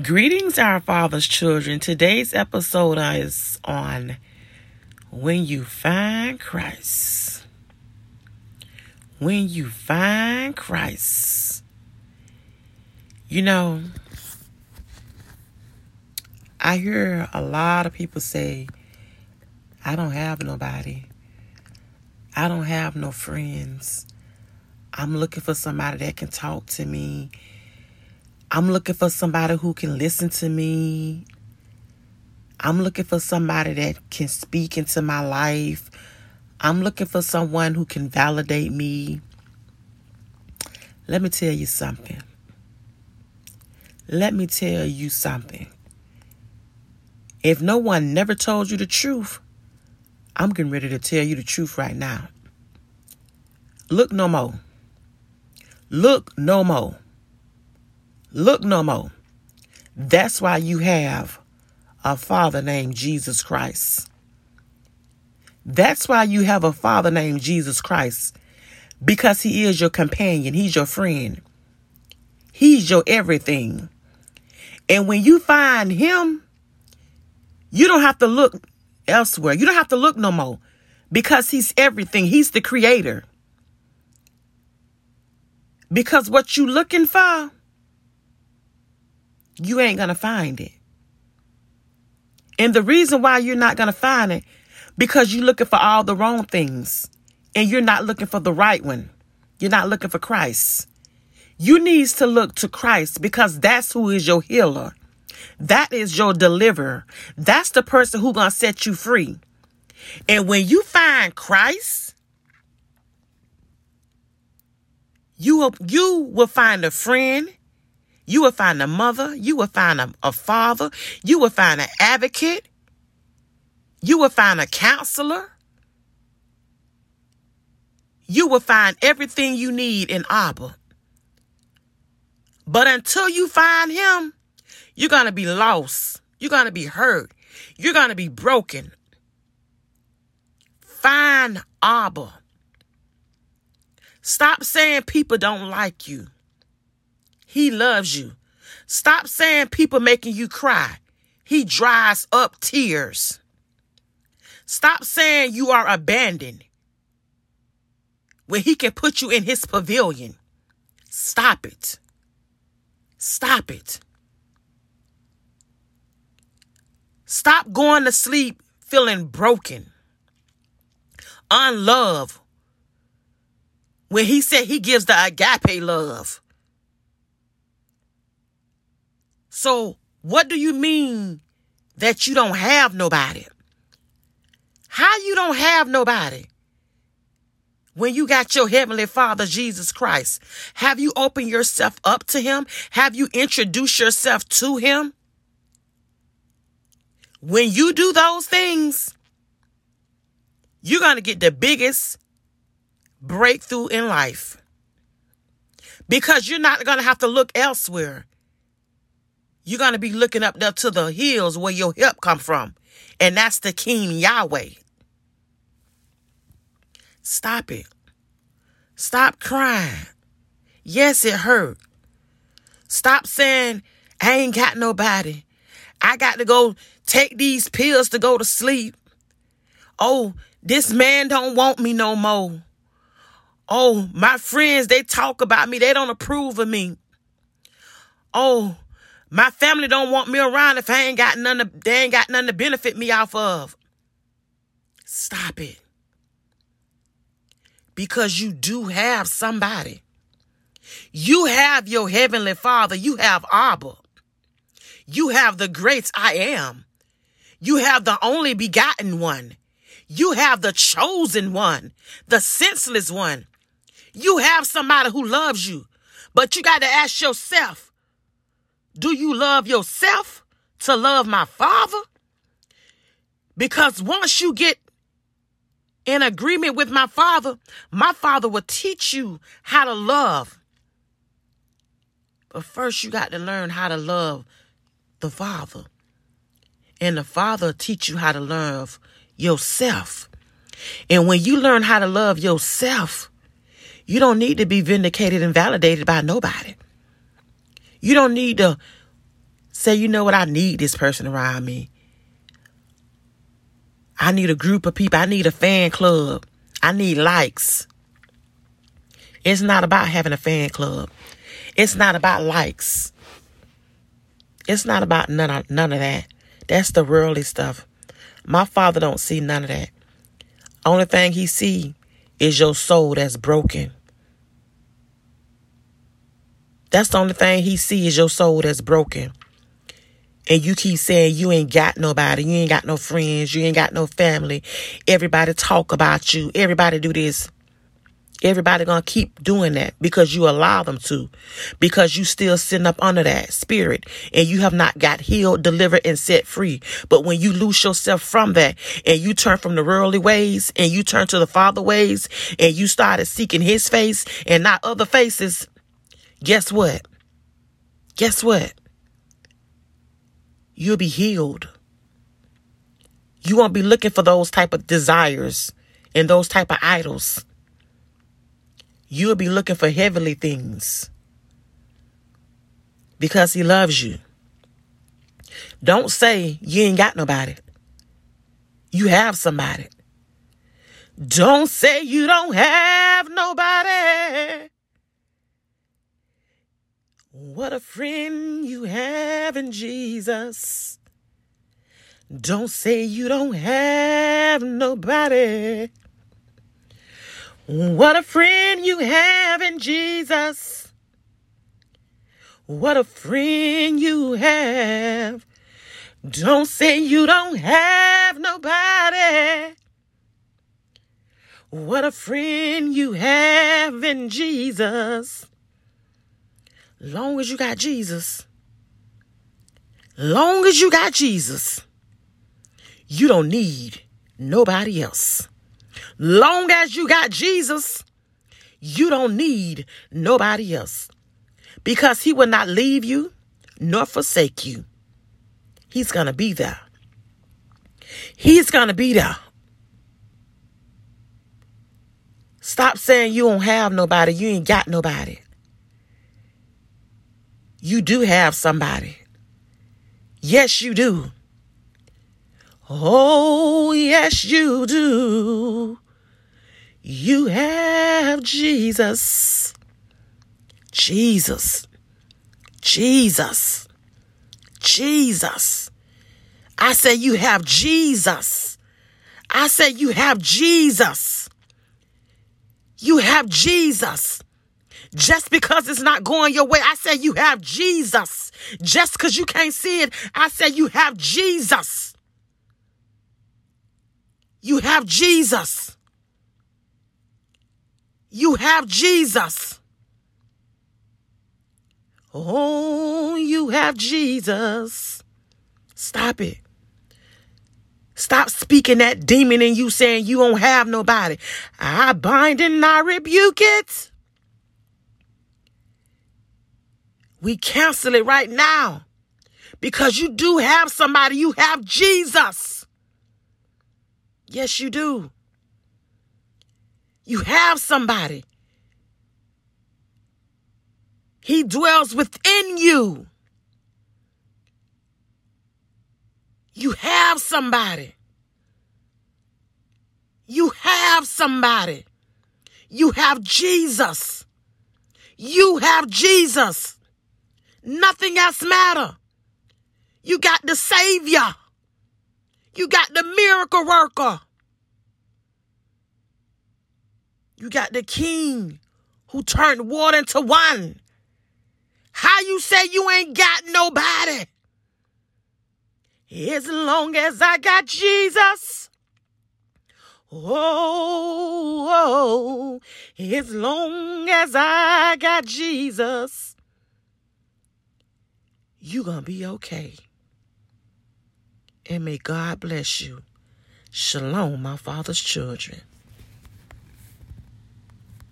Greetings, our Father's children. Today's episode is on When You Find Christ. When you find Christ. You know, I hear a lot of people say, I don't have nobody. I don't have no friends. I'm looking for somebody that can talk to me I'm looking for somebody who can listen to me. I'm looking for somebody that can speak into my life. I'm looking for someone who can validate me. Let me tell you something. Let me tell you something. If no one never told you the truth, I'm getting ready to tell you the truth right now. Look no more. Look no more. Look no more. That's why you have a father named Jesus Christ. That's why you have a father named Jesus Christ. Because he is your companion, he's your friend, he's your everything. And when you find him, you don't have to look elsewhere. You don't have to look no more because he's everything. He's the creator. Because what you looking for you ain't going to find it. And the reason why you're not going to find it, because you're looking for all the wrong things and you're not looking for the right one. You're not looking for Christ. You needs to look to Christ because that's who is your healer. That is your deliverer. That's the person who going to set you free. And when you find Christ, you will, you will find a friend you will find a mother. You will find a, a father. You will find an advocate. You will find a counselor. You will find everything you need in Abba. But until you find him, you're going to be lost. You're going to be hurt. You're going to be broken. Find Abba. Stop saying people don't like you. He loves you. Stop saying people making you cry. He dries up tears. Stop saying you are abandoned when he can put you in his pavilion. Stop it. Stop it. Stop going to sleep feeling broken, unloved. When he said he gives the agape love. So, what do you mean that you don't have nobody? How you don't have nobody? When you got your heavenly father, Jesus Christ, have you opened yourself up to him? Have you introduced yourself to him? When you do those things, you're going to get the biggest breakthrough in life because you're not going to have to look elsewhere. You're going to be looking up there to the hills where your help come from. And that's the King Yahweh. Stop it. Stop crying. Yes, it hurt. Stop saying, I ain't got nobody. I got to go take these pills to go to sleep. Oh, this man don't want me no more. Oh, my friends, they talk about me. They don't approve of me. Oh, my family don't want me around if I ain't got none to, they ain't got nothing to benefit me off of. Stop it. Because you do have somebody. You have your heavenly father. You have Abba. You have the great I am. You have the only begotten one. You have the chosen one, the senseless one. You have somebody who loves you. But you got to ask yourself, do you love yourself to love my Father? Because once you get in agreement with my Father, my Father will teach you how to love. But first, you got to learn how to love the Father. And the Father teach you how to love yourself. And when you learn how to love yourself, you don't need to be vindicated and validated by nobody. You don't need to Say, you know what? I need this person around me. I need a group of people. I need a fan club. I need likes. It's not about having a fan club. It's not about likes. It's not about none of, none of that. That's the worldly stuff. My father don't see none of that. Only thing he see is your soul that's broken. That's the only thing he sees is your soul that's broken. And you keep saying you ain't got nobody, you ain't got no friends, you ain't got no family. Everybody talk about you. Everybody do this. Everybody gonna keep doing that because you allow them to, because you still sitting up under that spirit and you have not got healed, delivered, and set free. But when you lose yourself from that and you turn from the worldly ways and you turn to the Father ways and you started seeking His face and not other faces, guess what? Guess what? You'll be healed. You won't be looking for those type of desires and those type of idols you'll be looking for heavenly things because he loves you. Don't say you ain't got nobody. You have somebody. Don't say you don't have nobody. What a friend you have in Jesus. Don't say you don't have nobody. What a friend you have in Jesus. What a friend you have. Don't say you don't have nobody. What a friend you have in Jesus. Long as you got Jesus. Long as you got Jesus. You don't need nobody else. Long as you got Jesus, you don't need nobody else because he will not leave you nor forsake you. He's going to be there. He's going to be there. Stop saying you don't have nobody. You ain't got nobody. You do have somebody. Yes, you do. Oh, yes, you do. You have Jesus. Jesus. Jesus. Jesus. I say you have Jesus. I say you have Jesus. You have Jesus. Just because it's not going your way, I say you have Jesus. Just because you can't see it, I say you have Jesus. You have Jesus. You have Jesus. Oh, you have Jesus. Stop it. Stop speaking that demon in you saying you don't have nobody. I bind and I rebuke it. We cancel it right now because you do have somebody. You have Jesus. Yes, you do. You have somebody. He dwells within you. You have somebody. You have somebody. You have Jesus. You have Jesus. Nothing else matter. You got the Savior. You got the miracle worker. You got the king who turned water into wine. How you say you ain't got nobody? As long as I got Jesus. Oh, oh, oh. as long as I got Jesus, you gonna be okay. And may God bless you. Shalom, my father's children.